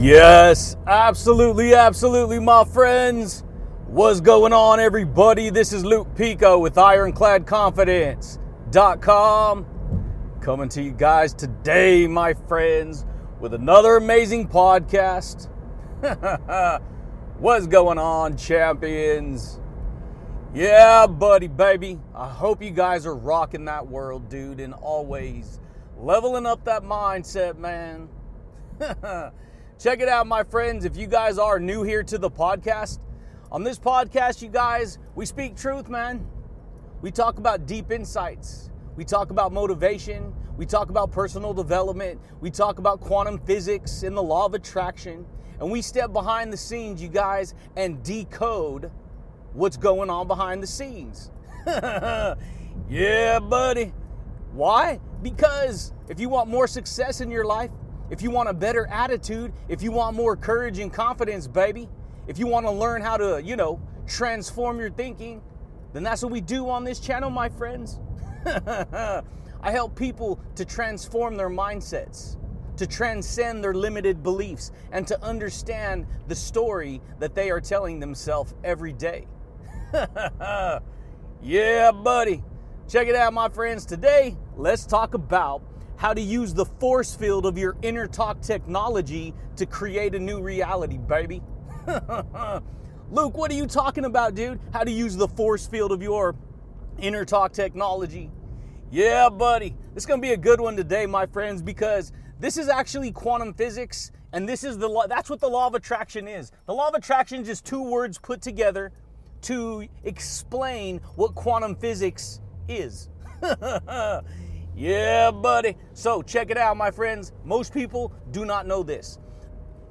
Yes, absolutely, absolutely, my friends. What's going on, everybody? This is Luke Pico with IroncladConfidence.com coming to you guys today, my friends, with another amazing podcast. What's going on, champions? Yeah, buddy, baby. I hope you guys are rocking that world, dude, and always leveling up that mindset, man. Check it out, my friends. If you guys are new here to the podcast, on this podcast, you guys, we speak truth, man. We talk about deep insights. We talk about motivation. We talk about personal development. We talk about quantum physics and the law of attraction. And we step behind the scenes, you guys, and decode what's going on behind the scenes. yeah, buddy. Why? Because if you want more success in your life, if you want a better attitude, if you want more courage and confidence, baby, if you want to learn how to, you know, transform your thinking, then that's what we do on this channel, my friends. I help people to transform their mindsets, to transcend their limited beliefs, and to understand the story that they are telling themselves every day. yeah, buddy. Check it out, my friends. Today, let's talk about how to use the force field of your inner talk technology to create a new reality, baby. Luke, what are you talking about, dude? How to use the force field of your inner talk technology. Yeah, buddy. This is going to be a good one today, my friends, because this is actually quantum physics and this is the law that's what the law of attraction is. The law of attraction is just two words put together to explain what quantum physics is. yeah, buddy. So, check it out, my friends. Most people do not know this.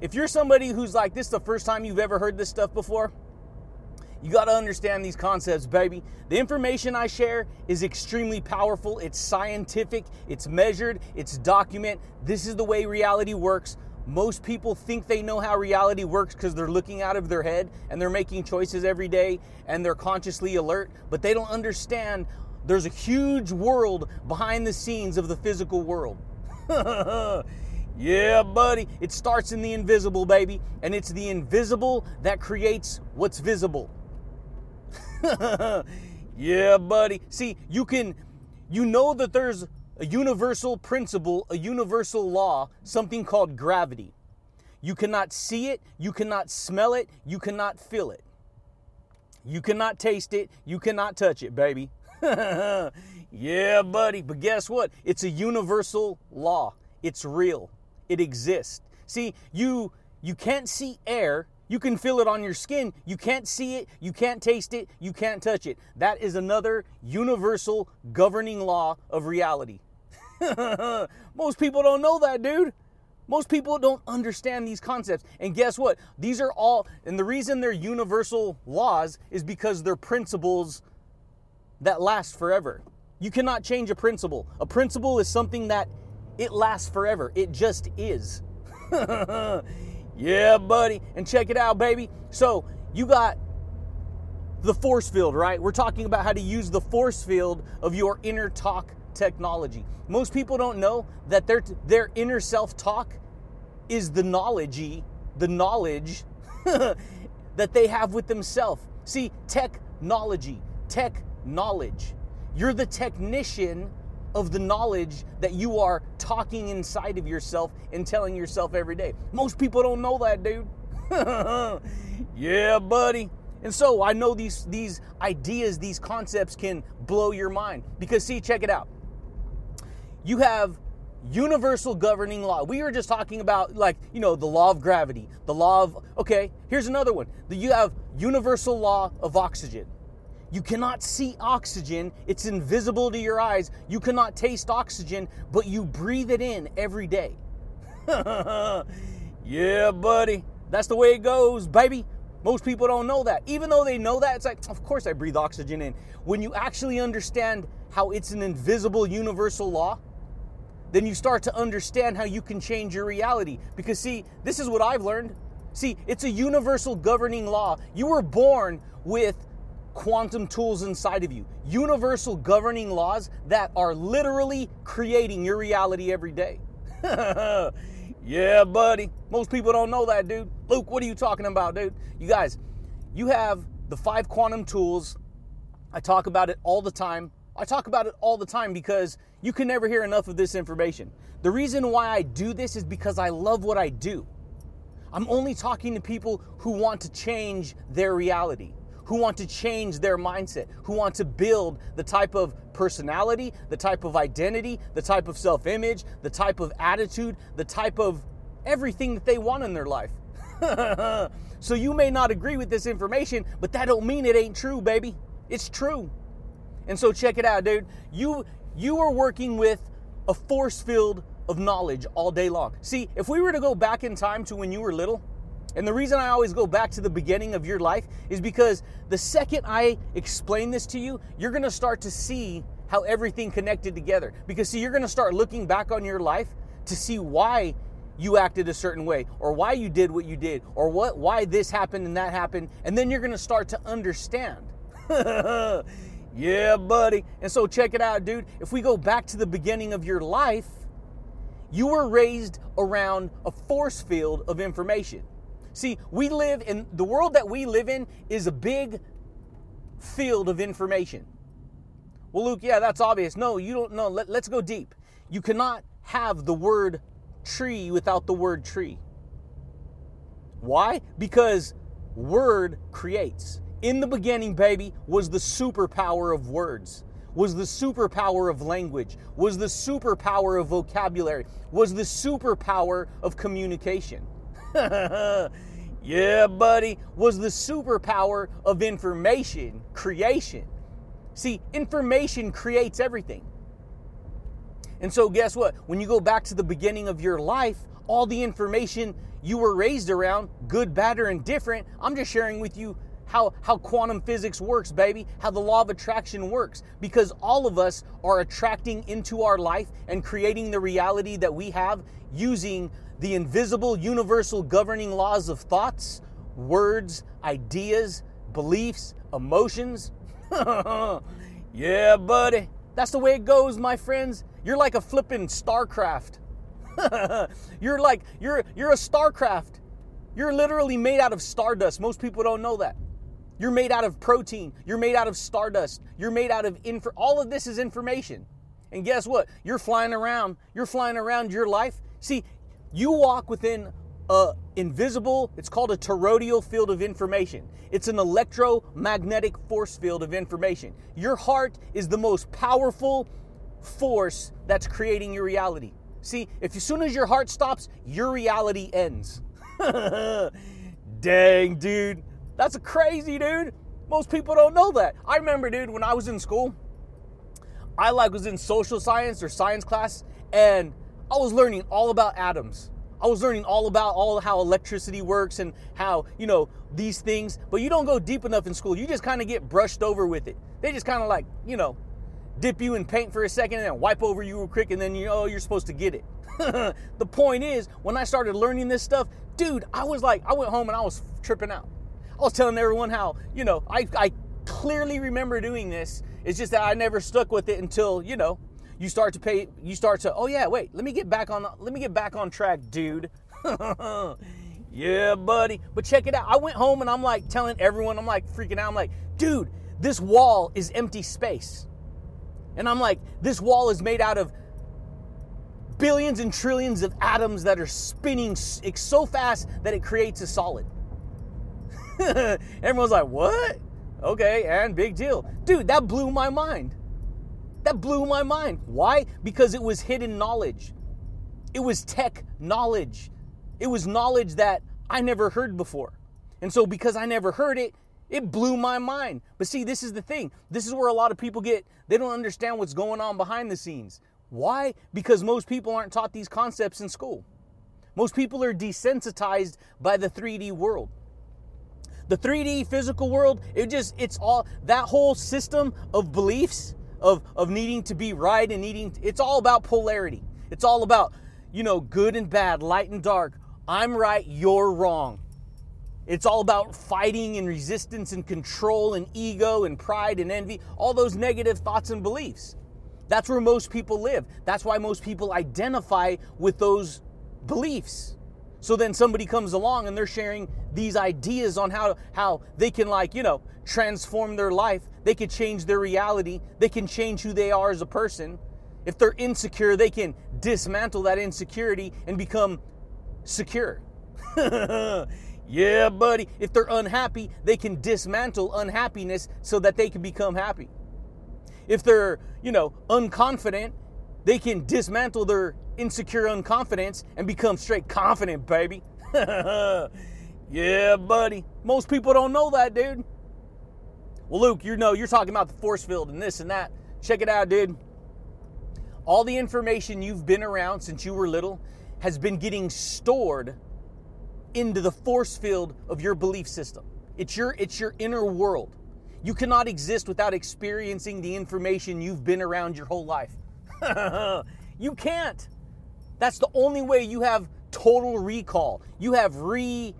If you're somebody who's like, this is the first time you've ever heard this stuff before, you got to understand these concepts, baby. The information I share is extremely powerful. It's scientific, it's measured, it's document. This is the way reality works. Most people think they know how reality works because they're looking out of their head and they're making choices every day and they're consciously alert, but they don't understand there's a huge world behind the scenes of the physical world. yeah, buddy. It starts in the invisible, baby, and it's the invisible that creates what's visible. yeah, buddy. See, you can, you know that there's a universal principle, a universal law, something called gravity. You cannot see it, you cannot smell it, you cannot feel it. You cannot taste it, you cannot touch it, baby. yeah, buddy. But guess what? It's a universal law. It's real. It exists. See, you you can't see air, you can feel it on your skin. You can't see it, you can't taste it, you can't touch it. That is another universal governing law of reality. Most people don't know that, dude. Most people don't understand these concepts. And guess what? These are all, and the reason they're universal laws is because they're principles that last forever. You cannot change a principle. A principle is something that it lasts forever. It just is. Yeah, buddy. And check it out, baby. So you got the force field, right? We're talking about how to use the force field of your inner talk technology. Most people don't know that their their inner self talk is the knowledge, the knowledge that they have with themselves. See, technology, tech knowledge. You're the technician of the knowledge that you are talking inside of yourself and telling yourself every day. Most people don't know that, dude. yeah, buddy. And so I know these these ideas, these concepts can blow your mind because see, check it out. You have universal governing law. We were just talking about like, you know, the law of gravity, the law of okay, here's another one. You have universal law of oxygen. You cannot see oxygen, it's invisible to your eyes. You cannot taste oxygen, but you breathe it in every day. yeah, buddy. That's the way it goes, baby. Most people don't know that. Even though they know that, it's like, of course I breathe oxygen in. When you actually understand how it's an invisible universal law, then you start to understand how you can change your reality. Because, see, this is what I've learned. See, it's a universal governing law. You were born with quantum tools inside of you, universal governing laws that are literally creating your reality every day. yeah, buddy. Most people don't know that, dude. Luke, what are you talking about, dude? You guys, you have the five quantum tools. I talk about it all the time. I talk about it all the time because you can never hear enough of this information. The reason why I do this is because I love what I do. I'm only talking to people who want to change their reality, who want to change their mindset, who want to build the type of personality, the type of identity, the type of self image, the type of attitude, the type of everything that they want in their life. so you may not agree with this information, but that don't mean it ain't true, baby. It's true. And so check it out, dude. You you are working with a force field of knowledge all day long. See, if we were to go back in time to when you were little, and the reason I always go back to the beginning of your life is because the second I explain this to you, you're going to start to see how everything connected together. Because see, you're going to start looking back on your life to see why you acted a certain way or why you did what you did or what why this happened and that happened and then you're going to start to understand. yeah, buddy. And so check it out, dude. If we go back to the beginning of your life, you were raised around a force field of information. See, we live in the world that we live in is a big field of information. Well, Luke, yeah, that's obvious. No, you don't know. Let, let's go deep. You cannot have the word tree without the word tree. Why? Because word creates. In the beginning, baby, was the superpower of words, was the superpower of language, was the superpower of vocabulary, was the superpower of communication. yeah, buddy, was the superpower of information creation. See, information creates everything. And so, guess what? When you go back to the beginning of your life, all the information you were raised around, good, bad, or indifferent, I'm just sharing with you how, how quantum physics works, baby, how the law of attraction works. Because all of us are attracting into our life and creating the reality that we have using the invisible, universal governing laws of thoughts, words, ideas, beliefs, emotions. yeah, buddy. That's the way it goes, my friends. You're like a flippin' StarCraft. you're like you're you're a StarCraft. You're literally made out of stardust. Most people don't know that. You're made out of protein. You're made out of stardust. You're made out of info. All of this is information. And guess what? You're flying around. You're flying around your life. See, you walk within a invisible, it's called a toroidal field of information. It's an electromagnetic force field of information. Your heart is the most powerful force that's creating your reality. See, if as soon as your heart stops, your reality ends. Dang, dude. That's a crazy, dude. Most people don't know that. I remember, dude, when I was in school, I like was in social science or science class, and I was learning all about atoms. I was learning all about all how electricity works and how, you know, these things, but you don't go deep enough in school. You just kind of get brushed over with it. They just kind of like, you know, dip you in paint for a second and then wipe over you real quick and then you know oh, you're supposed to get it. the point is, when I started learning this stuff, dude, I was like, I went home and I was tripping out. I was telling everyone how, you know, I, I clearly remember doing this. It's just that I never stuck with it until, you know, you start to pay you start to, oh yeah, wait, let me get back on let me get back on track, dude. yeah, buddy. But check it out. I went home and I'm like telling everyone, I'm like freaking out. I'm like, dude, this wall is empty space. And I'm like, this wall is made out of billions and trillions of atoms that are spinning so fast that it creates a solid. Everyone's like, what? Okay, and big deal. Dude, that blew my mind. That blew my mind. Why? Because it was hidden knowledge. It was tech knowledge. It was knowledge that I never heard before. And so, because I never heard it, it blew my mind. But see, this is the thing. This is where a lot of people get, they don't understand what's going on behind the scenes. Why? Because most people aren't taught these concepts in school. Most people are desensitized by the 3D world. The 3D physical world, it just, it's all, that whole system of beliefs, of, of needing to be right and needing, it's all about polarity. It's all about, you know, good and bad, light and dark. I'm right, you're wrong. It's all about fighting and resistance and control and ego and pride and envy, all those negative thoughts and beliefs. That's where most people live. That's why most people identify with those beliefs. So then somebody comes along and they're sharing these ideas on how how they can like, you know, transform their life. They can change their reality. They can change who they are as a person. If they're insecure, they can dismantle that insecurity and become secure. yeah, buddy. If they're unhappy, they can dismantle unhappiness so that they can become happy. If they're, you know, unconfident, they can dismantle their insecure unconfidence and become straight confident, baby. yeah, buddy. Most people don't know that, dude. Well, Luke, you know, you're talking about the force field and this and that. Check it out, dude. All the information you've been around since you were little has been getting stored into the force field of your belief system. It's your it's your inner world. You cannot exist without experiencing the information you've been around your whole life. you can't. That's the only way you have total recall. You have re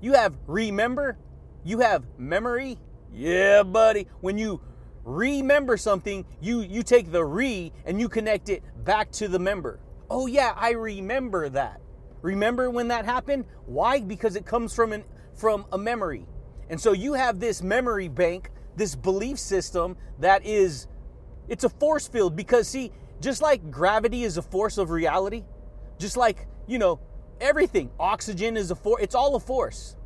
you have remember, you have memory. Yeah, buddy. When you remember something, you you take the re and you connect it back to the member. Oh yeah, I remember that. Remember when that happened? Why? Because it comes from an from a memory. And so you have this memory bank, this belief system that is it's a force field because see, just like gravity is a force of reality, just like, you know, everything, oxygen is a force, it's all a force.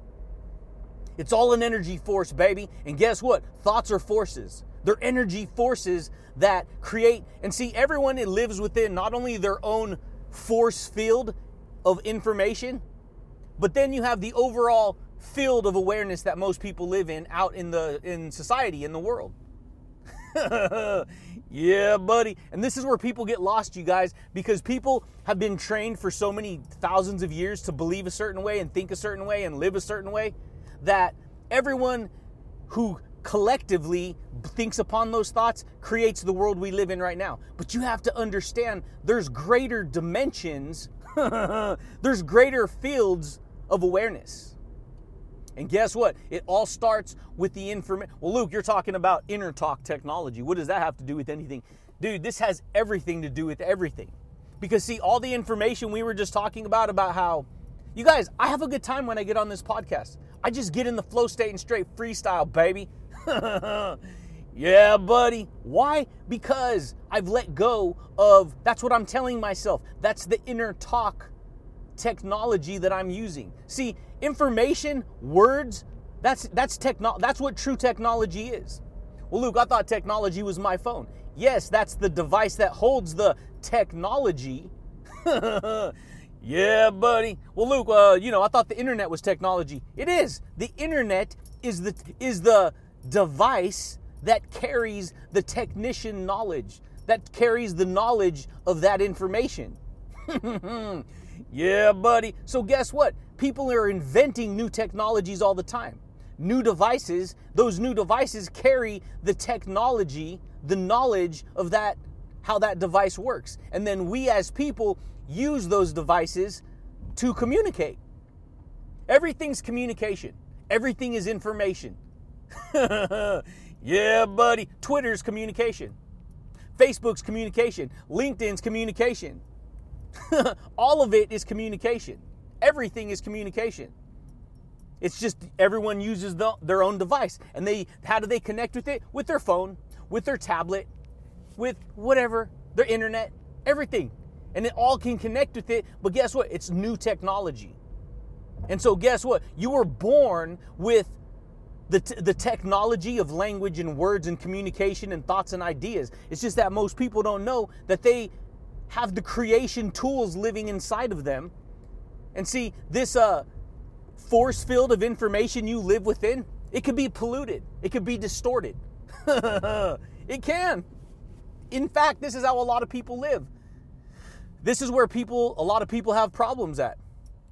It's all an energy force, baby. And guess what? Thoughts are forces. They're energy forces that create and see everyone lives within not only their own force field of information, but then you have the overall field of awareness that most people live in out in the in society in the world. yeah, buddy. And this is where people get lost, you guys, because people have been trained for so many thousands of years to believe a certain way and think a certain way and live a certain way that everyone who collectively thinks upon those thoughts creates the world we live in right now. But you have to understand there's greater dimensions, there's greater fields of awareness. And guess what? It all starts with the information. Well, Luke, you're talking about inner talk technology. What does that have to do with anything? Dude, this has everything to do with everything. Because, see, all the information we were just talking about, about how, you guys, I have a good time when I get on this podcast. I just get in the flow state and straight freestyle, baby. yeah, buddy. Why? Because I've let go of, that's what I'm telling myself. That's the inner talk technology that I'm using. See, information, words, that's that's techno that's what true technology is. Well, Luke, I thought technology was my phone. Yes, that's the device that holds the technology. yeah, buddy. Well, Luke, uh, you know, I thought the internet was technology. It is. The internet is the is the device that carries the technician knowledge, that carries the knowledge of that information. Yeah, buddy. So, guess what? People are inventing new technologies all the time. New devices, those new devices carry the technology, the knowledge of that, how that device works. And then we as people use those devices to communicate. Everything's communication, everything is information. yeah, buddy. Twitter's communication, Facebook's communication, LinkedIn's communication. All of it is communication. Everything is communication. It's just everyone uses the, their own device. And they how do they connect with it? With their phone, with their tablet, with whatever, their internet, everything. And it all can connect with it, but guess what? It's new technology. And so guess what? You were born with the, t- the technology of language and words and communication and thoughts and ideas. It's just that most people don't know that they have the creation tools living inside of them. And see, this uh, force field of information you live within, it could be polluted, it could be distorted. it can. In fact, this is how a lot of people live. This is where people, a lot of people have problems at.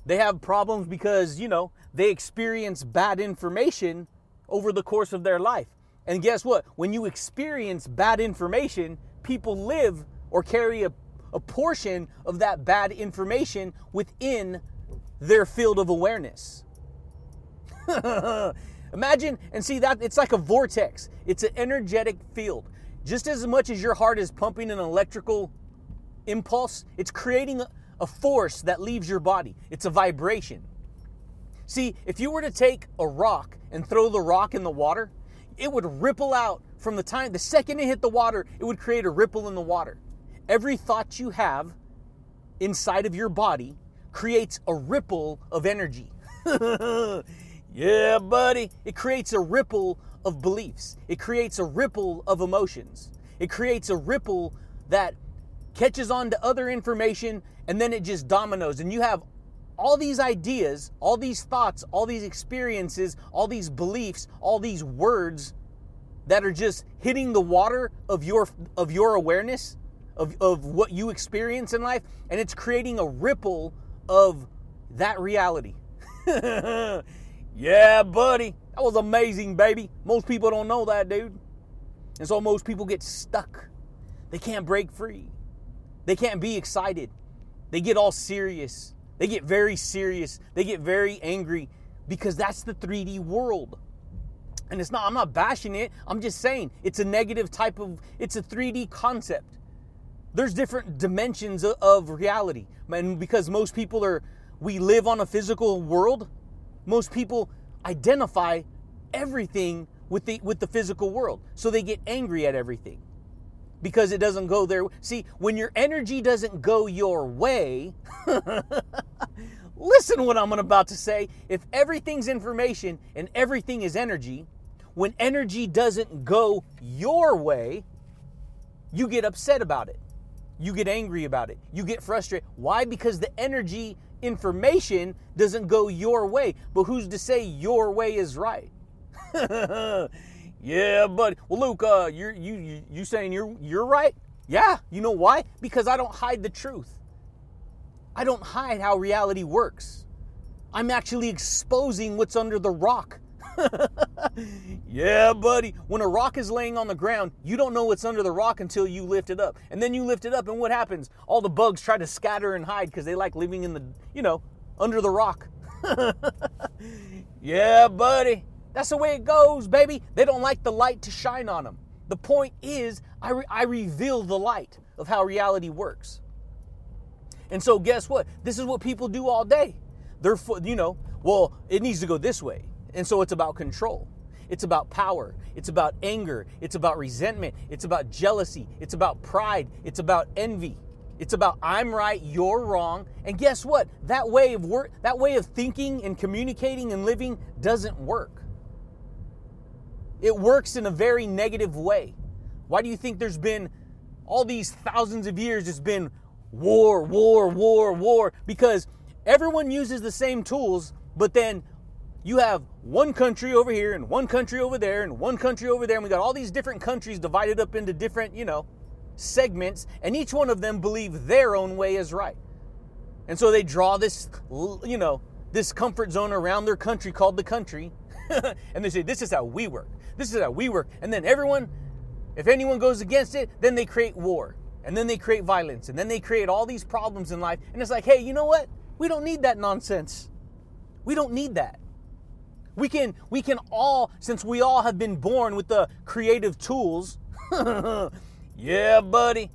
They have problems because, you know, they experience bad information over the course of their life. And guess what? When you experience bad information, people live or carry a a portion of that bad information within their field of awareness. Imagine and see that it's like a vortex. It's an energetic field. Just as much as your heart is pumping an electrical impulse, it's creating a, force that leaves your body. It's a vibration. See, if you were to take a rock and throw the rock in the water, it would ripple out from the time the second it hit the water, it would create a ripple in the water. Every thought you have inside of your body creates a ripple of energy. yeah, buddy. It creates a ripple of beliefs. It creates a ripple of emotions. It creates a ripple that catches on to other information and then it just dominoes and you have all these ideas, all these thoughts, all these experiences, all these beliefs, all these words that are just hitting the water of your of your awareness of, of what you experience in life and it's creating a ripple of that reality. yeah, buddy. That was amazing, baby. Most people don't know that, dude. And so most people get stuck. They can't break free. They can't be excited. They get all serious. They get very serious. They get very angry because that's the 3D world. And it's not, I'm not bashing it. I'm just saying it's a negative type of, it's a 3D concept. There's different dimensions of reality. And because most people are, we live on a physical world, most people identify everything with the, with the physical world. So they get angry at everything because it doesn't go there. See, when your energy doesn't go your way, listen what I'm about to say. If everything's information and everything is energy, when energy doesn't go your way, you get upset about it. You get angry about it. You get frustrated. Why? Because the energy information doesn't go your way. But who's to say your way is right? Yeah, buddy. well, Luke, uh, you're you you you saying you're you're right? Yeah. You know why? Because I don't hide the truth. I don't hide how reality works. I'm actually exposing what's under the rock. yeah, buddy. When a rock is laying on the ground, you don't know what's under the rock until you lift it up. And then you lift it up, and what happens? All the bugs try to scatter and hide because they like living in the, you know, under the rock. yeah, buddy. That's the way it goes, baby. They don't like the light to shine on them. The point is, I, re- I reveal the light of how reality works. And so, guess what? This is what people do all day. They're, you know, well, it needs to go this way. And so it's about control. It's about power. It's about anger. It's about resentment. It's about jealousy. It's about pride. It's about envy. It's about I'm right, you're wrong. And guess what? That way of work, that way of thinking and communicating and living doesn't work. It works in a very negative way. Why do you think there's been all these thousands of years it's been war, war, war, war? Because everyone uses the same tools, but then you have one country over here and one country over there and one country over there, and we got all these different countries divided up into different, you know, segments, and each one of them believe their own way is right. And so they draw this, you know, this comfort zone around their country called the country, and they say, This is how we work. This is how we work. And then everyone, if anyone goes against it, then they create war. And then they create violence. And then they create all these problems in life. And it's like, hey, you know what? We don't need that nonsense. We don't need that. We can we can all since we all have been born with the creative tools. yeah, buddy.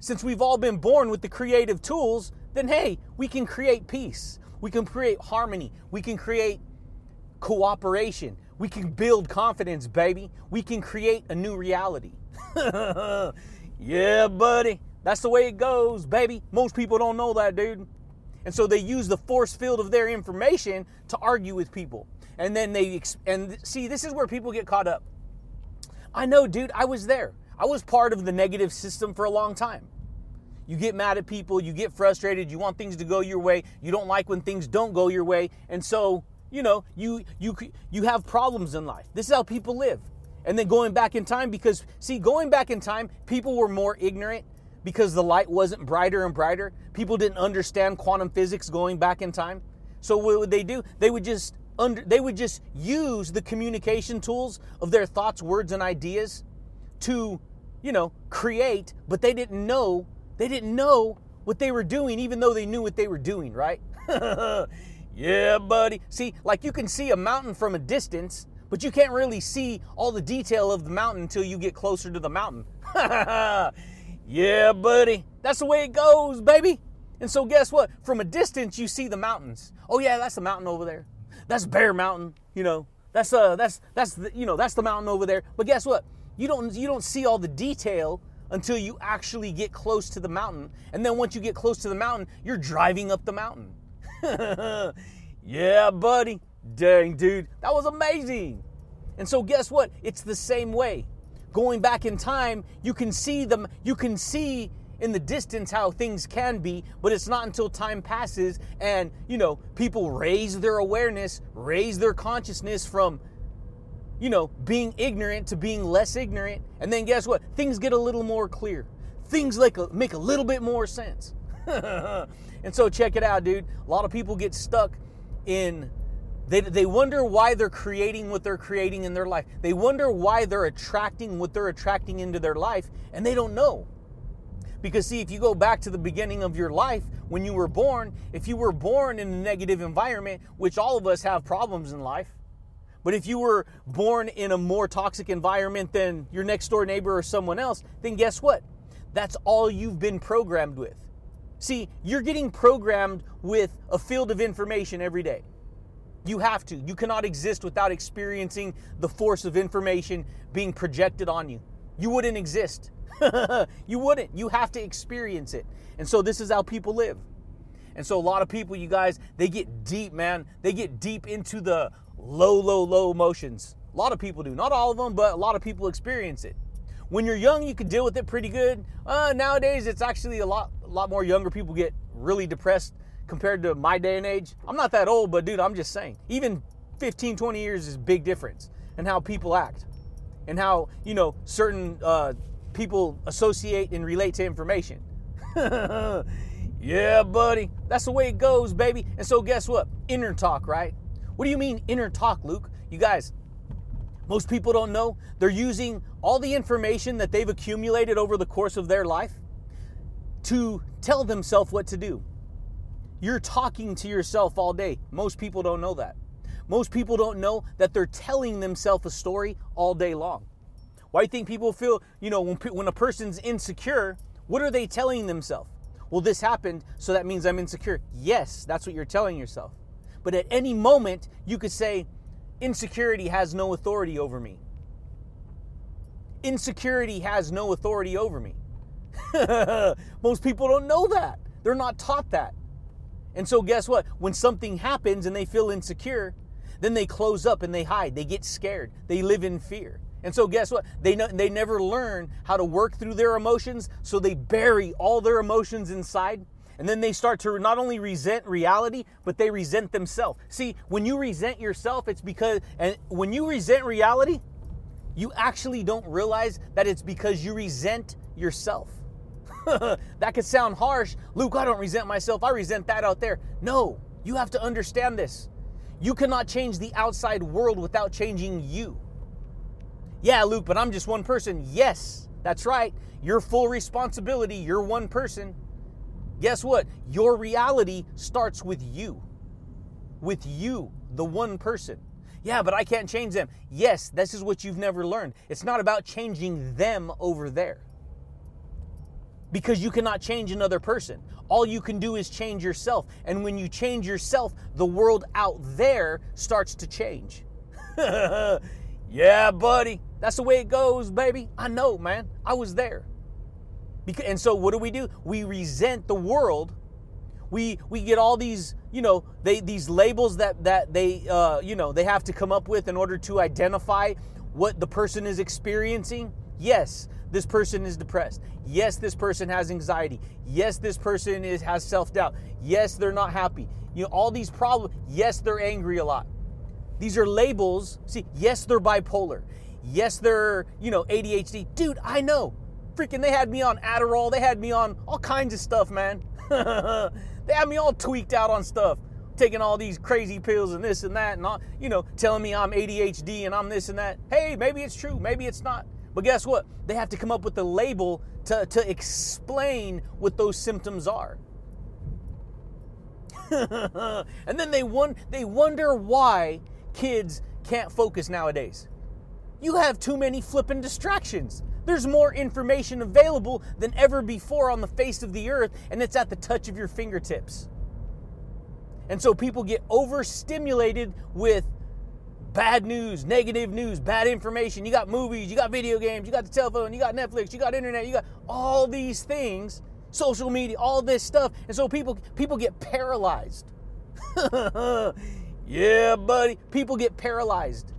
Since we've all been born with the creative tools, then hey, we can create peace. We can create harmony. We can create cooperation. We can build confidence, baby. We can create a new reality. yeah, buddy. That's the way it goes, baby. Most people don't know that, dude. And so they use the force field of their information to argue with people. And then they, and see, this is where people get caught up. I know, dude, I was there. I was part of the negative system for a long time. You get mad at people, you get frustrated, you want things to go your way, you don't like when things don't go your way. And so you know, you you you have problems in life. This is how people live. And then going back in time because see, going back in time, people were more ignorant because the light wasn't brighter and brighter. People didn't understand quantum physics going back in time. So what would they do? They would just under they would just use the communication tools of their thoughts, words and ideas to, you know, create, but they didn't know, they didn't know what they were doing even though they knew what they were doing, right? Yeah, buddy. See, like you can see a mountain from a distance, but you can't really see all the detail of the mountain until you get closer to the mountain. yeah, buddy. That's the way it goes, baby. And so guess what? From a distance you see the mountains. Oh yeah, that's the mountain over there. That's Bear Mountain, you know. That's uh that's that's the, you know, that's the mountain over there. But guess what? You don't you don't see all the detail until you actually get close to the mountain. And then once you get close to the mountain, you're driving up the mountain. yeah, buddy. Dang, dude. That was amazing. And so guess what? It's the same way. Going back in time, you can see them you can see in the distance how things can be, but it's not until time passes and, you know, people raise their awareness, raise their consciousness from, you know, being ignorant to being less ignorant. And then guess what? Things get a little more clear. Things like a, make a little bit more sense. and so check it out, dude. A lot of people get stuck in they, they wonder why they're creating what they're creating in their life. They wonder why they're attracting what they're attracting into their life, and they don't know. Because, see, if you go back to the beginning of your life, when you were born, if you were born in a negative environment, which all of us have problems in life, but if you were born in a more toxic environment than your next door neighbor or someone else, then guess what? That's all you've been programmed with. See, you're getting programmed with a field of information every day. You have to. You cannot exist without experiencing the force of information being projected on you. You wouldn't exist. you wouldn't. You have to experience it. And so this is how people live. And so a lot of people, you guys, they get deep, man. They get deep into the low, low, low emotions. A lot of people do. Not all of them, but a lot of people experience it. When you're young, you can deal with it pretty good. Uh, nowadays, it's actually a lot, a lot more younger people get really depressed compared to my day and age. I'm not that old, but dude, I'm just saying. Even 15, 20 years is big difference in how people act and how, you know, certain uh, people associate and relate to information. yeah, buddy. That's the way it goes, baby. And so, guess what? Inner talk, right? What do you mean, inner talk, Luke? You guys, most people don't know. They're using all the information that they've accumulated over the course of their life to tell themselves what to do. You're talking to yourself all day. Most people don't know that. Most people don't know that they're telling themselves a story all day long. Why do you think people feel, you know, when, when a person's insecure, what are they telling themselves? Well, this happened, so that means I'm insecure. Yes, that's what you're telling yourself. But at any moment, you could say, insecurity has no authority over me. Insecurity has no authority over me. Most people don't know that. They're not taught that. And so, guess what? When something happens and they feel insecure, then they close up and they hide. They get scared. They live in fear. And so guess what? They know, they never learn how to work through their emotions, so they bury all their emotions inside. And then they start to not only resent reality, but they resent themselves. See, when you resent yourself, it's because and when you resent reality, you actually don't realize that it's because you resent yourself. that could sound harsh. Luke, I don't resent myself. I resent that out there. No, you have to understand this. You cannot change the outside world without changing you. Yeah, Luke, but I'm just one person. Yes, that's right. Your full responsibility. You're one person. Guess what? Your reality starts with you. With you, the one person. Yeah, but I can't change them. Yes, this is what you've never learned. It's not about changing them over there. Because you cannot change another person. All you can do is change yourself. And when you change yourself, the world out there starts to change. yeah, buddy. That's the way it goes, baby. I know, man. I was there. Because, and so what do we do? We resent the world. We we get all these, you know, they these labels that that they uh, you know, they have to come up with in order to identify what the person is experiencing. Yes, this person is depressed. Yes, this person has anxiety. Yes, this person is has self-doubt. Yes, they're not happy. You know, all these problems. Yes, they're angry a lot. These are labels. See, yes, they're bipolar. Yes, they're, you know, ADHD. Dude, I know. Freaking, they had me on Adderall. They had me on all kinds of stuff, man. they had me all tweaked out on stuff. Taking all these crazy pills and this and that, and all, you know, telling me I'm ADHD and I'm this and that. Hey, maybe it's true. Maybe it's not. But guess what? They have to come up with a label to, to explain what those symptoms are. and then they, won- they wonder why kids can't focus nowadays. You have too many flipping distractions. There's more information available than ever before on the face of the earth, and it's at the touch of your fingertips. And so people get overstimulated with bad news, negative news, bad information. You got movies, you got video games, you got the telephone, you got Netflix, you got internet, you got all these things, social media, all this stuff. And so people people get paralyzed. yeah, buddy. People get paralyzed.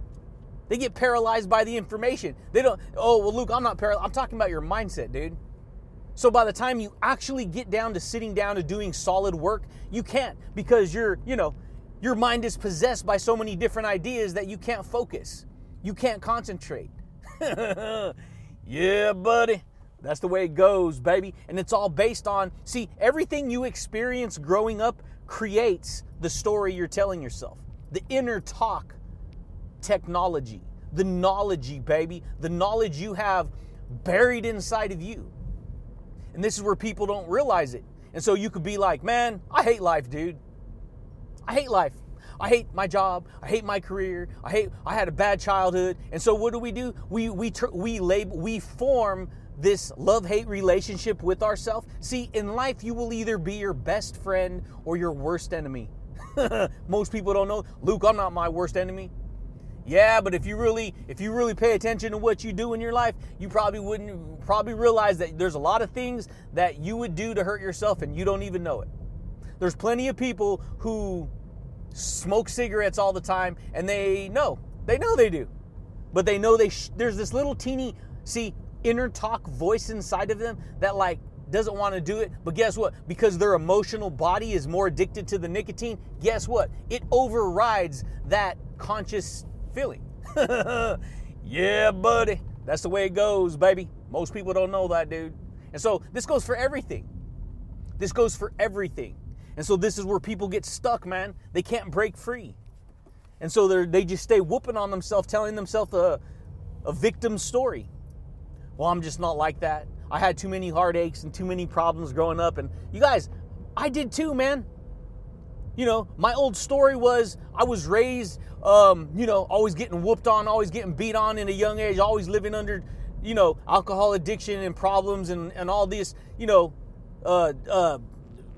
They get paralyzed by the information. They don't, oh, well, Luke, I'm not paralyzed. I'm talking about your mindset, dude. So by the time you actually get down to sitting down to doing solid work, you can't because you're, you know, your mind is possessed by so many different ideas that you can't focus. You can't concentrate. yeah, buddy. That's the way it goes, baby. And it's all based on, see, everything you experience growing up creates the story you're telling yourself. The inner talk technology, the knowledge, baby, the knowledge you have buried inside of you. And this is where people don't realize it. And so you could be like, man, I hate life, dude. I hate life. I hate my job. I hate my career. I hate. I had a bad childhood. And so what do we do? We we we label we form this love-hate relationship with ourselves. See, in life you will either be your best friend or your worst enemy. Most people don't know. Luke, I'm not my worst enemy. Yeah, but if you really if you really pay attention to what you do in your life, you probably wouldn't probably realize that there's a lot of things that you would do to hurt yourself and you don't even know it. There's plenty of people who smoke cigarettes all the time and they know they know they do but they know they sh- there's this little teeny see inner talk voice inside of them that like doesn't want to do it but guess what because their emotional body is more addicted to the nicotine guess what it overrides that conscious feeling yeah buddy that's the way it goes baby most people don't know that dude and so this goes for everything this goes for everything and so this is where people get stuck, man. They can't break free. And so they they just stay whooping on themselves, telling themselves a, a victim story. Well, I'm just not like that. I had too many heartaches and too many problems growing up. And you guys, I did too, man. You know, my old story was I was raised, um, you know, always getting whooped on, always getting beat on in a young age, always living under, you know, alcohol addiction and problems and, and all this, you know, uh, uh,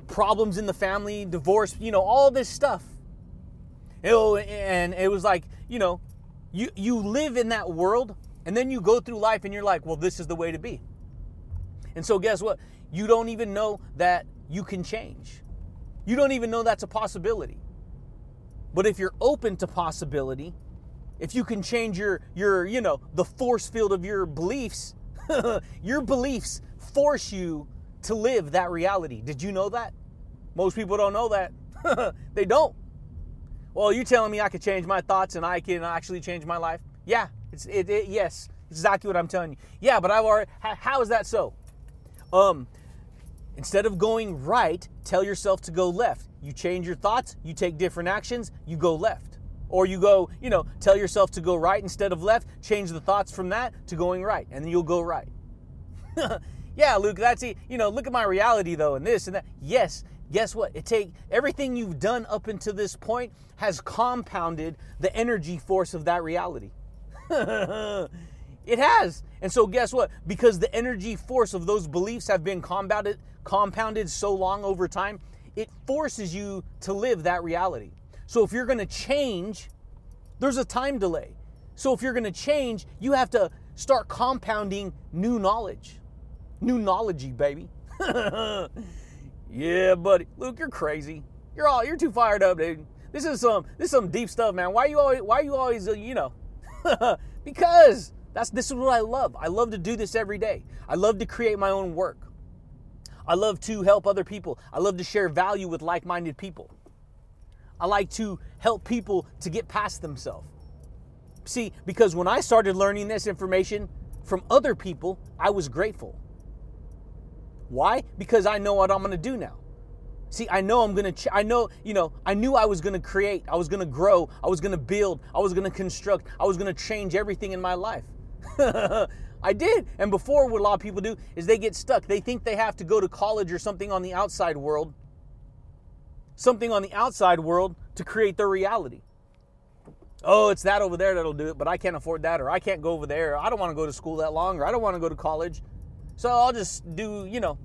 problems in the family, divorce, you know, all this stuff. and it was like, you know, you you live in that world and then you go through life and you're like, well, this is the way to be. And so guess what? You don't even know that you can change. You don't even know that's a possibility. But if you're open to possibility, if you can change your your, you know, the force field of your beliefs, your beliefs force you to live that reality. Did you know that? Most people don't know that. they don't. Well, you're telling me I could change my thoughts and I can actually change my life? Yeah, it's it, it yes, exactly what I'm telling you. Yeah, but I've already how, how is that so? Um instead of going right, tell yourself to go left. You change your thoughts, you take different actions, you go left. Or you go, you know, tell yourself to go right instead of left, change the thoughts from that to going right, and then you'll go right. yeah, Luke, that's it. You know, look at my reality though, and this and that. Yes, guess what? It take everything you've done up until this point has compounded the energy force of that reality. it has. And so guess what? Because the energy force of those beliefs have been compounded compounded so long over time, it forces you to live that reality. So if you're going to change, there's a time delay. So if you're going to change, you have to start compounding new knowledge. New knowledge, baby. yeah, buddy. Luke, you're crazy. You're all you're too fired up, dude. This is some this is some deep stuff, man. Why you always why you always uh, you know? because that's this is what I love. I love to do this every day. I love to create my own work. I love to help other people. I love to share value with like-minded people. I like to help people to get past themselves. See, because when I started learning this information from other people, I was grateful. Why? Because I know what I'm going to do now. See, I know I'm going to, ch- I know, you know, I knew I was going to create, I was going to grow, I was going to build, I was going to construct, I was going to change everything in my life. I did. And before, what a lot of people do is they get stuck. They think they have to go to college or something on the outside world, something on the outside world to create their reality. Oh, it's that over there that'll do it, but I can't afford that, or I can't go over there. I don't want to go to school that long, or I don't want to go to college. So I'll just do, you know,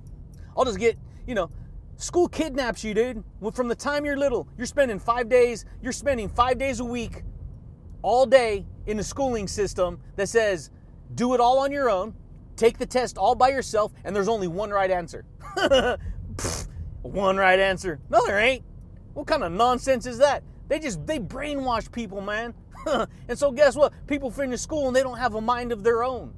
I'll just get, you know, school kidnaps you, dude. From the time you're little, you're spending five days, you're spending five days a week, all day in the schooling system that says, do it all on your own, take the test all by yourself, and there's only one right answer. one right answer. No, there ain't. What kind of nonsense is that? They just they brainwash people, man. and so guess what? People finish school and they don't have a mind of their own.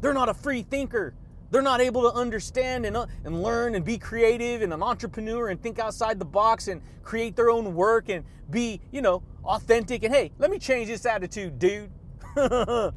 They're not a free thinker. They're not able to understand and, uh, and learn and be creative and an entrepreneur and think outside the box and create their own work and be, you know, authentic. And hey, let me change this attitude, dude.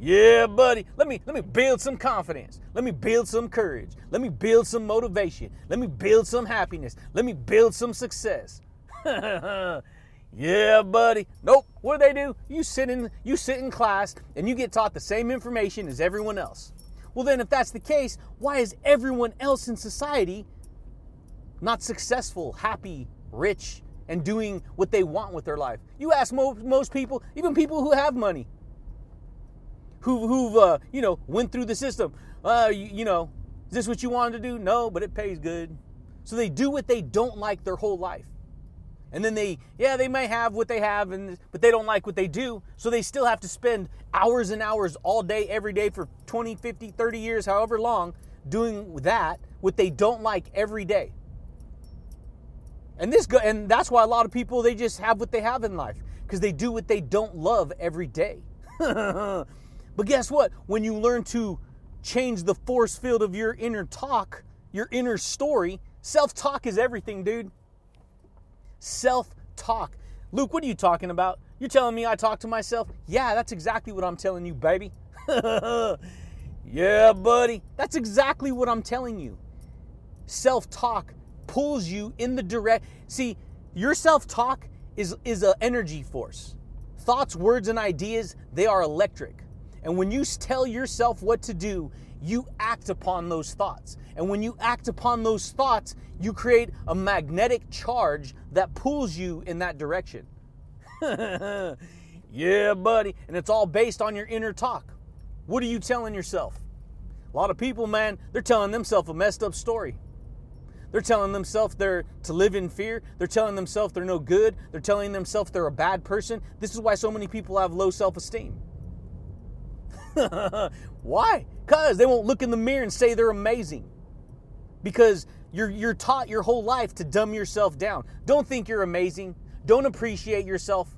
yeah, buddy. Let me let me build some confidence. Let me build some courage. Let me build some motivation. Let me build some happiness. Let me build some success. yeah, buddy. Nope. What do they do? You sit in you sit in class and you get taught the same information as everyone else. Well, then, if that's the case, why is everyone else in society not successful, happy, rich, and doing what they want with their life? You ask most, most people, even people who have money, who, who've, uh, you know, went through the system. Uh, you, you know, is this what you wanted to do? No, but it pays good. So they do what they don't like their whole life and then they yeah they may have what they have and but they don't like what they do. So they still have to spend hours and hours all day every day for 20 50 30 years however long doing that what they don't like every day. And this go and that's why a lot of people they just have what they have in life because they do what they don't love every day. But guess what? When you learn to change the force field of your inner talk your inner story self-talk is everything dude self talk. Luke, what are you talking about? You're telling me I talk to myself? Yeah, that's exactly what I'm telling you, baby. yeah, buddy. That's exactly what I'm telling you. Self talk pulls you in the direct. See, your self talk is, is an energy force. Thoughts, words, and ideas, they are electric. And when you tell yourself what to do, you act upon those thoughts. And when you act upon those thoughts, you create a magnetic charge that pulls you in that direction. yeah, buddy. And it's all based on your inner talk. What are you telling yourself? A lot of people, man, they're telling themselves a messed up story. They're telling themselves they're to live in fear. They're telling themselves they're no good. They're telling themselves they're a bad person. This is why so many people have low self esteem. why? Because they won't look in the mirror and say they're amazing because you're, you're taught your whole life to dumb yourself down. Don't think you're amazing. Don't appreciate yourself.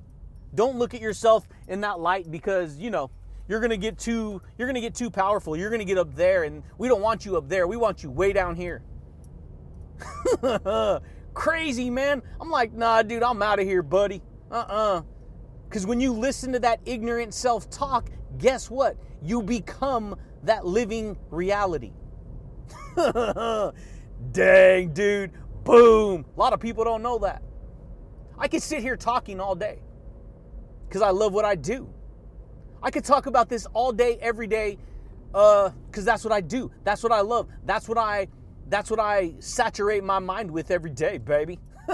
Don't look at yourself in that light because, you know, you're going to get too you're going to get too powerful. You're going to get up there and we don't want you up there. We want you way down here. Crazy, man. I'm like, "Nah, dude, I'm out of here, buddy." Uh-uh. Cuz when you listen to that ignorant self-talk, guess what? You become that living reality. Dang, dude. Boom. A lot of people don't know that. I could sit here talking all day because I love what I do. I could talk about this all day, every day, because uh, that's what I do. That's what I love. That's what I. That's what I saturate my mind with every day, baby.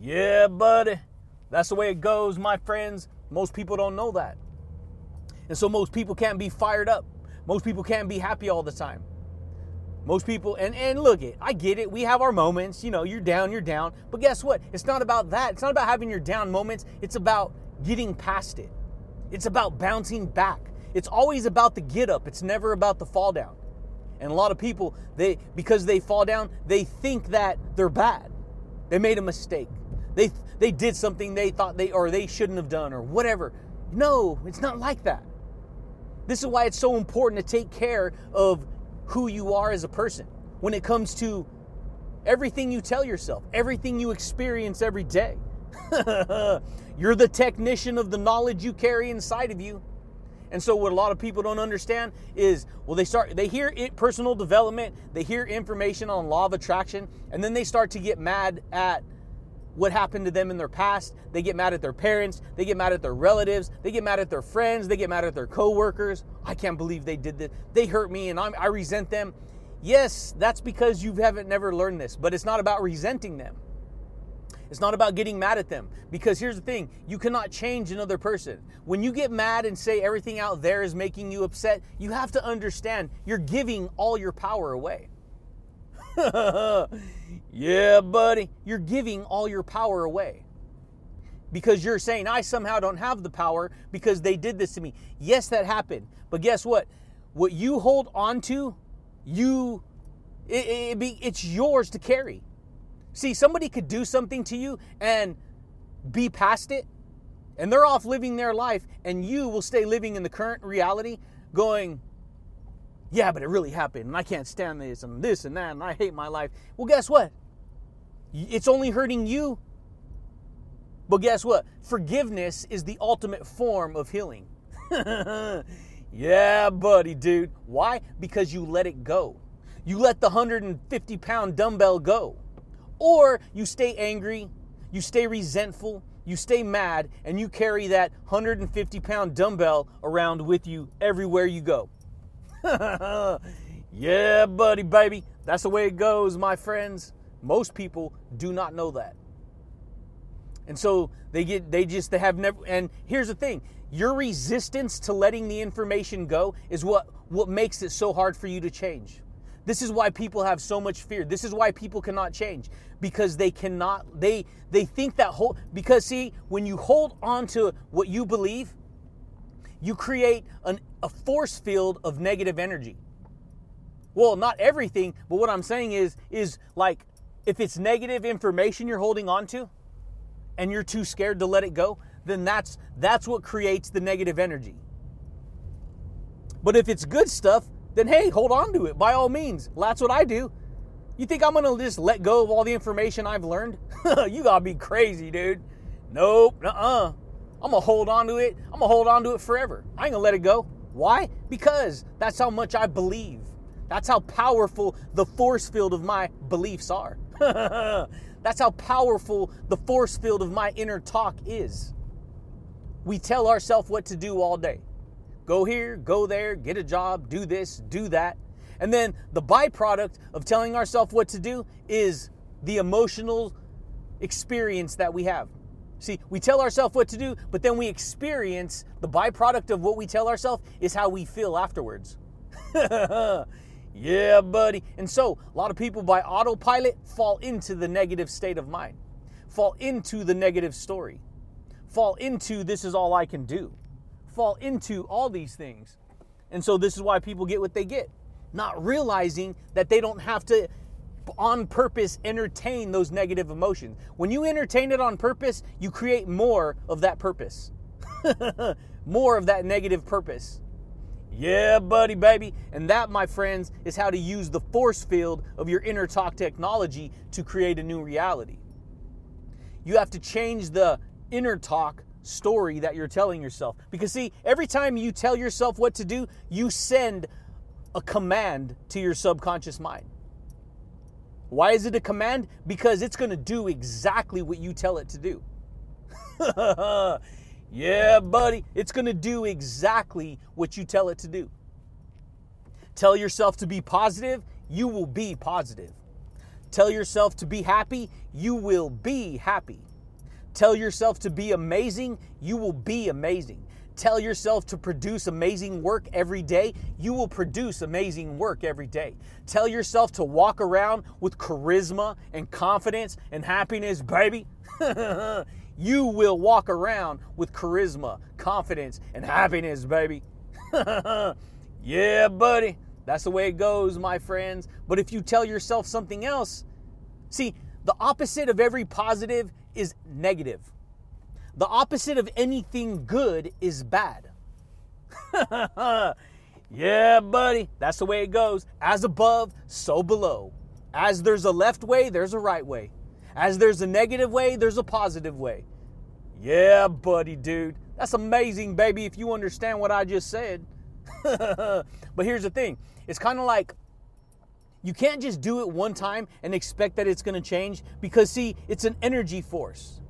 yeah, buddy. That's the way it goes, my friends. Most people don't know that. And so most people can't be fired up. Most people can't be happy all the time. Most people, and, and look it, I get it. We have our moments. You know, you're down, you're down. But guess what? It's not about that. It's not about having your down moments. It's about getting past it. It's about bouncing back. It's always about the get up. It's never about the fall down. And a lot of people, they because they fall down, they think that they're bad. They made a mistake. They they did something they thought they or they shouldn't have done or whatever. No, it's not like that. This is why it's so important to take care of who you are as a person when it comes to everything you tell yourself, everything you experience every day. You're the technician of the knowledge you carry inside of you. And so what a lot of people don't understand is well they start they hear it personal development, they hear information on law of attraction and then they start to get mad at what happened to them in their past. They get mad at their parents, they get mad at their relatives, they get mad at their friends, they get mad at their coworkers. I can't believe they did this. They hurt me and I'm, I resent them. Yes, that's because you haven't never learned this, but it's not about resenting them. It's not about getting mad at them. Because here's the thing you cannot change another person. When you get mad and say everything out there is making you upset, you have to understand you're giving all your power away. yeah, buddy, you're giving all your power away. Because you're saying, I somehow don't have the power because they did this to me. Yes, that happened. But guess what? What you hold on to, you, it, it, it, it's yours to carry. See, somebody could do something to you and be past it, and they're off living their life, and you will stay living in the current reality going, yeah, but it really happened, and I can't stand this, and this, and that, and I hate my life. Well, guess what? It's only hurting you. But guess what? Forgiveness is the ultimate form of healing. yeah, buddy, dude. Why? Because you let it go. You let the 150 pound dumbbell go. Or you stay angry, you stay resentful, you stay mad, and you carry that 150 pound dumbbell around with you everywhere you go. yeah, buddy, baby. That's the way it goes, my friends. Most people do not know that. And so they get they just they have never and here's the thing. Your resistance to letting the information go is what what makes it so hard for you to change. This is why people have so much fear. This is why people cannot change because they cannot they they think that whole because see when you hold on to what you believe you create an, a force field of negative energy. Well, not everything, but what I'm saying is is like if it's negative information you're holding on to and you're too scared to let it go, then that's that's what creates the negative energy. But if it's good stuff, then hey, hold on to it by all means. That's what I do. You think I'm gonna just let go of all the information I've learned? you gotta be crazy, dude. Nope, uh uh I'm gonna hold on to it. I'm gonna hold on to it forever. I ain't gonna let it go. Why? Because that's how much I believe. That's how powerful the force field of my beliefs are. that's how powerful the force field of my inner talk is. We tell ourselves what to do all day. Go here, go there, get a job, do this, do that. And then the byproduct of telling ourselves what to do is the emotional experience that we have. See, we tell ourselves what to do, but then we experience the byproduct of what we tell ourselves is how we feel afterwards. yeah, buddy. And so, a lot of people by autopilot fall into the negative state of mind, fall into the negative story, fall into this is all I can do fall into all these things. And so this is why people get what they get, not realizing that they don't have to on purpose entertain those negative emotions. When you entertain it on purpose, you create more of that purpose. more of that negative purpose. Yeah, buddy, baby. And that, my friends, is how to use the force field of your inner talk technology to create a new reality. You have to change the inner talk story that you're telling yourself. Because, see, every time you tell yourself what to do, you send a command to your subconscious mind. Why is it a command? Because it's going to do exactly what you tell it to do. yeah, buddy, it's going to do exactly what you tell it to do. Tell yourself to be positive, you will be positive. Tell yourself to be happy, you will be happy. Tell yourself to be amazing, you will be amazing. Tell yourself to produce amazing work every day, you will produce amazing work every day. Tell yourself to walk around with charisma and confidence and happiness, baby. you will walk around with charisma, confidence, and happiness, baby. yeah, buddy. That's the way it goes, my friends. But if you tell yourself something else, see, the opposite of every positive is negative. The opposite of anything good is bad. yeah, buddy, that's the way it goes. As above, so below. As there's a left way, there's a right way. As there's a negative way, there's a positive way. Yeah, buddy, dude. That's amazing, baby, if you understand what I just said. but here's the thing it's kind of like you can't just do it one time and expect that it's going to change because, see, it's an energy force.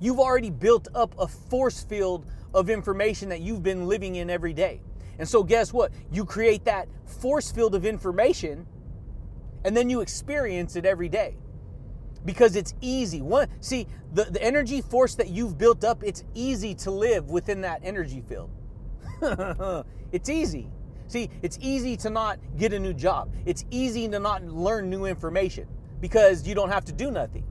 You've already built up a force field of information that you've been living in every day. And so, guess what? You create that force field of information and then you experience it every day. because it's easy. One, see, the, the energy force that you've built up, it's easy to live within that energy field. it's easy. See, it's easy to not get a new job. It's easy to not learn new information because you don't have to do nothing.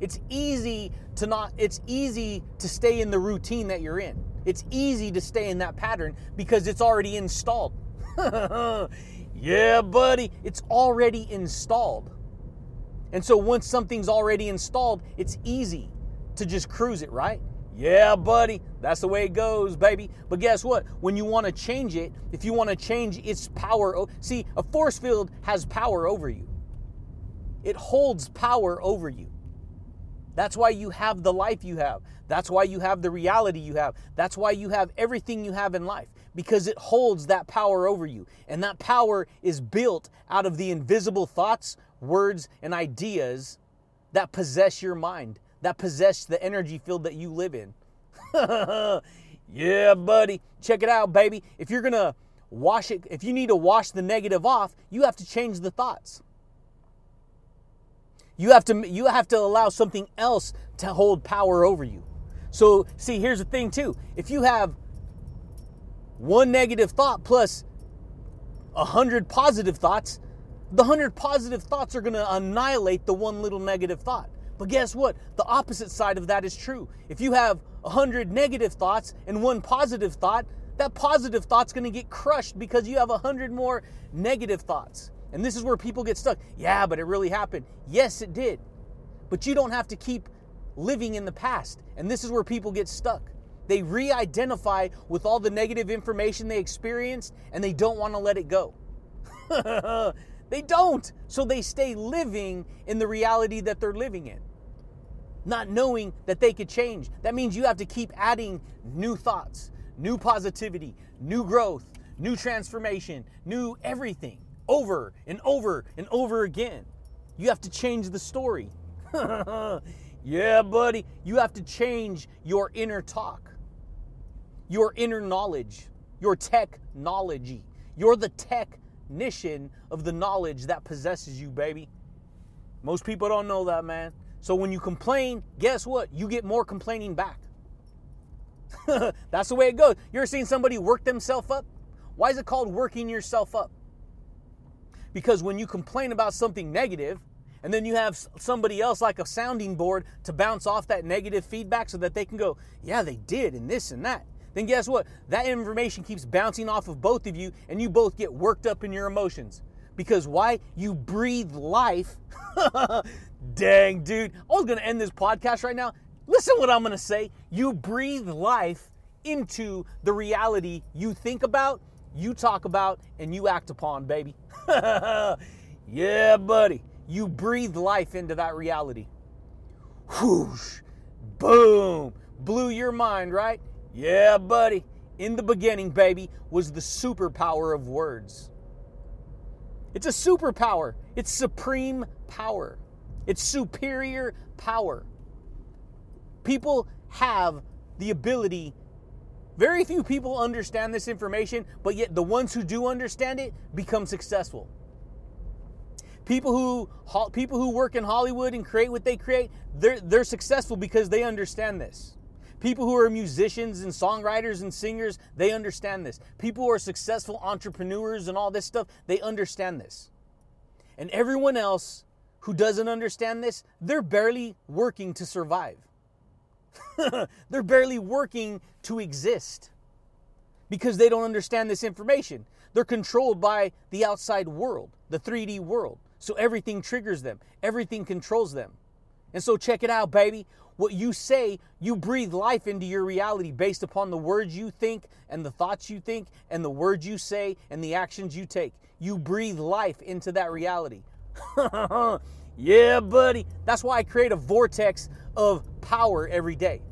It's easy to not it's easy to stay in the routine that you're in. It's easy to stay in that pattern because it's already installed. yeah, buddy, it's already installed. And so once something's already installed, it's easy to just cruise it, right? Yeah, buddy, that's the way it goes, baby. But guess what? When you want to change it, if you want to change its power, see, a force field has power over you, it holds power over you. That's why you have the life you have. That's why you have the reality you have. That's why you have everything you have in life because it holds that power over you. And that power is built out of the invisible thoughts, words, and ideas that possess your mind, that possess the energy field that you live in. yeah, buddy. Check it out, baby. If you're going to wash it, if you need to wash the negative off, you have to change the thoughts. You have to you have to allow something else to hold power over you. So, see, here's the thing too. If you have one negative thought plus a hundred positive thoughts, the hundred positive thoughts are going to annihilate the one little negative thought. But guess what? The opposite side of that is true. If you have a hundred negative thoughts and one positive thought, that positive thought's going to get crushed because you have a hundred more negative thoughts. And this is where people get stuck. Yeah, but it really happened. Yes, it did. But you don't have to keep living in the past. And this is where people get stuck. They re identify with all the negative information they experienced and they don't want to let it go. they don't. So they stay living in the reality that they're living in, not knowing that they could change. That means you have to keep adding new thoughts, new positivity, new growth, new transformation, new everything over and over and over again. You have to change the story. Yeah, buddy, you have to change your inner talk, your inner knowledge, your technology. You're the technician of the knowledge that possesses you, baby. Most people don't know that, man. So when you complain, guess what? You get more complaining back. That's the way it goes. You're seeing somebody work themselves up? Why is it called working yourself up? Because when you complain about something negative, and then you have somebody else like a sounding board to bounce off that negative feedback so that they can go, yeah, they did, and this and that. Then guess what? That information keeps bouncing off of both of you, and you both get worked up in your emotions. Because why? You breathe life. Dang, dude. I was going to end this podcast right now. Listen what I'm going to say. You breathe life into the reality you think about, you talk about, and you act upon, baby. yeah, buddy. You breathe life into that reality. Whoosh, boom, blew your mind, right? Yeah, buddy. In the beginning, baby, was the superpower of words. It's a superpower. It's supreme power. It's superior power. People have the ability, very few people understand this information, but yet the ones who do understand it become successful. People who people who work in Hollywood and create what they create, they're they're successful because they understand this. People who are musicians and songwriters and singers, they understand this. People who are successful entrepreneurs and all this stuff, they understand this. And everyone else who doesn't understand this, they're barely working to survive. they're barely working to exist because they don't understand this information. They're controlled by the outside world, the 3D world. So everything triggers them, everything controls them. And so check it out, baby. What you say, you breathe life into your reality based upon the words you think and the thoughts you think and the words you say and the actions you take. You breathe life into that reality. yeah, buddy. That's why I create a vortex of power every day.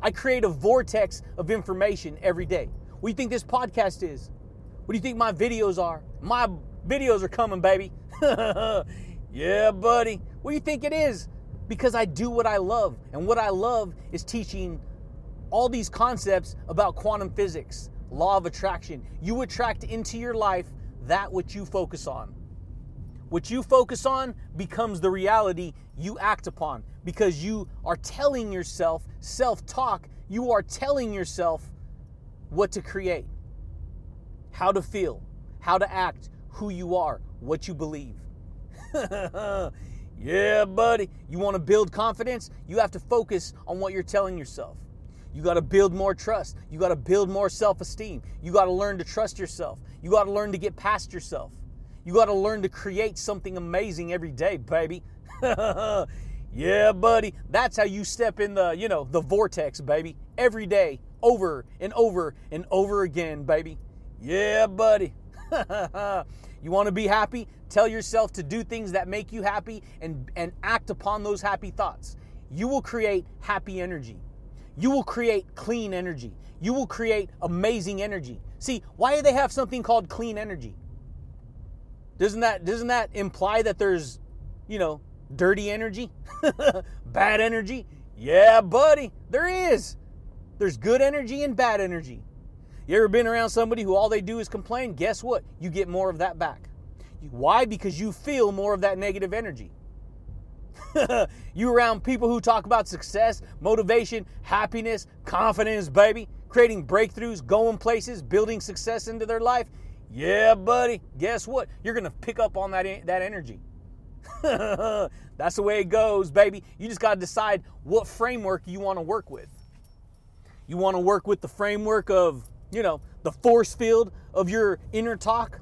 I create a vortex of information every day. What do you think this podcast is? What do you think my videos are? My videos are coming, baby. yeah, buddy. What do you think it is? Because I do what I love. And what I love is teaching all these concepts about quantum physics, law of attraction. You attract into your life that which you focus on. What you focus on becomes the reality you act upon because you are telling yourself, self talk, you are telling yourself what to create, how to feel, how to act, who you are, what you believe. yeah, buddy. You want to build confidence? You have to focus on what you're telling yourself. You got to build more trust. You got to build more self esteem. You got to learn to trust yourself. You got to learn to get past yourself. You got to learn to create something amazing every day, baby. yeah, buddy. That's how you step in the, you know, the vortex, baby. Every day, over and over and over again, baby. Yeah, buddy. you want to be happy? Tell yourself to do things that make you happy and, and act upon those happy thoughts. You will create happy energy. You will create clean energy. You will create amazing energy. See, why do they have something called clean energy? Doesn't that doesn't that imply that there's, you know, dirty energy? bad energy? Yeah, buddy, there is. There's good energy and bad energy. You ever been around somebody who all they do is complain? Guess what? You get more of that back. Why? Because you feel more of that negative energy. you around people who talk about success, motivation, happiness, confidence, baby, creating breakthroughs, going places, building success into their life. Yeah, buddy. Guess what? You're going to pick up on that that energy. That's the way it goes, baby. You just got to decide what framework you want to work with. You want to work with the framework of, you know, the force field of your inner talk.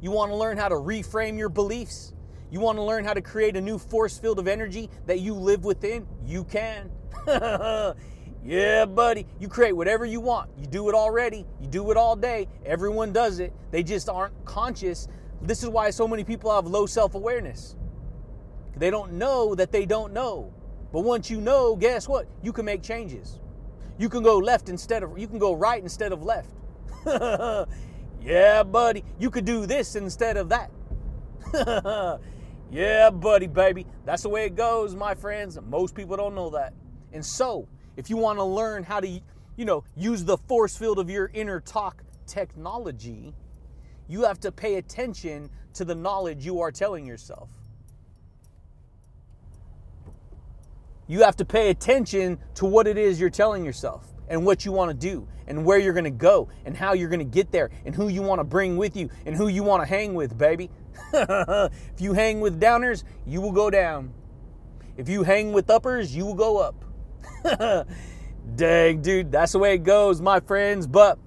You want to learn how to reframe your beliefs. You want to learn how to create a new force field of energy that you live within? You can. Yeah, buddy. You create whatever you want. You do it already. You do it all day. Everyone does it. They just aren't conscious. This is why so many people have low self awareness. They don't know that they don't know. But once you know, guess what? You can make changes. You can go left instead of, you can go right instead of left. yeah, buddy. You could do this instead of that. yeah, buddy, baby. That's the way it goes, my friends. Most people don't know that. And so, if you want to learn how to, you know, use the force field of your inner talk technology, you have to pay attention to the knowledge you are telling yourself. You have to pay attention to what it is you're telling yourself and what you want to do and where you're going to go and how you're going to get there and who you want to bring with you and who you want to hang with, baby. if you hang with downers, you will go down. If you hang with uppers, you will go up. Dang, dude, that's the way it goes, my friends. But,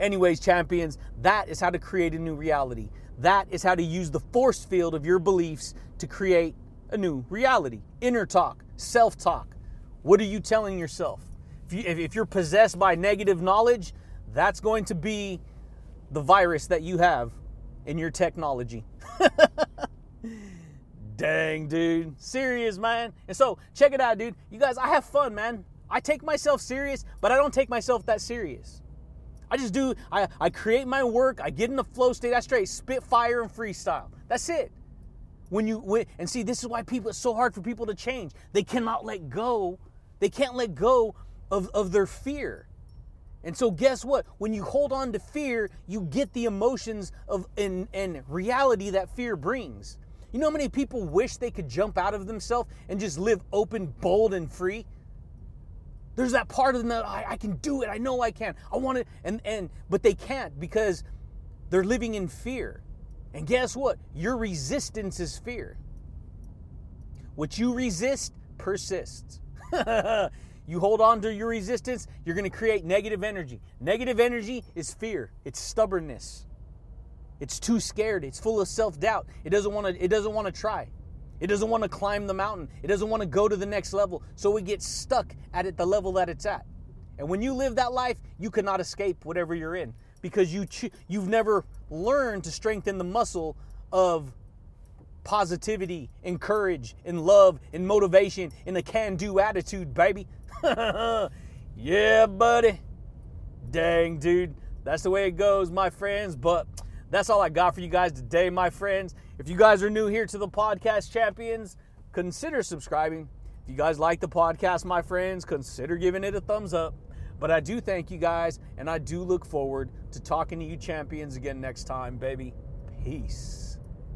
anyways, champions, that is how to create a new reality. That is how to use the force field of your beliefs to create a new reality. Inner talk, self talk. What are you telling yourself? If, you, if you're possessed by negative knowledge, that's going to be the virus that you have in your technology. Dang, dude. Serious, man. And so, check it out, dude. You guys, I have fun, man. I take myself serious, but I don't take myself that serious. I just do, I, I create my work, I get in the flow state, I straight spit fire and freestyle. That's it. When you, when, and see, this is why people, it's so hard for people to change. They cannot let go, they can't let go of, of their fear. And so, guess what? When you hold on to fear, you get the emotions of and, and reality that fear brings. You know how many people wish they could jump out of themselves and just live open, bold, and free? There's that part of them that I, I can do it. I know I can. I want it, and and but they can't because they're living in fear. And guess what? Your resistance is fear. What you resist persists. you hold on to your resistance, you're going to create negative energy. Negative energy is fear. It's stubbornness. It's too scared. It's full of self-doubt. It doesn't want to it doesn't want to try. It doesn't want to climb the mountain. It doesn't want to go to the next level. So it gets stuck at it the level that it's at. And when you live that life, you cannot escape whatever you're in because you you've never learned to strengthen the muscle of positivity and courage and love and motivation and a can-do attitude, baby. yeah, buddy. Dang, dude. That's the way it goes, my friends, but that's all I got for you guys today, my friends. If you guys are new here to the podcast champions, consider subscribing. If you guys like the podcast, my friends, consider giving it a thumbs up. But I do thank you guys, and I do look forward to talking to you champions again next time, baby. Peace.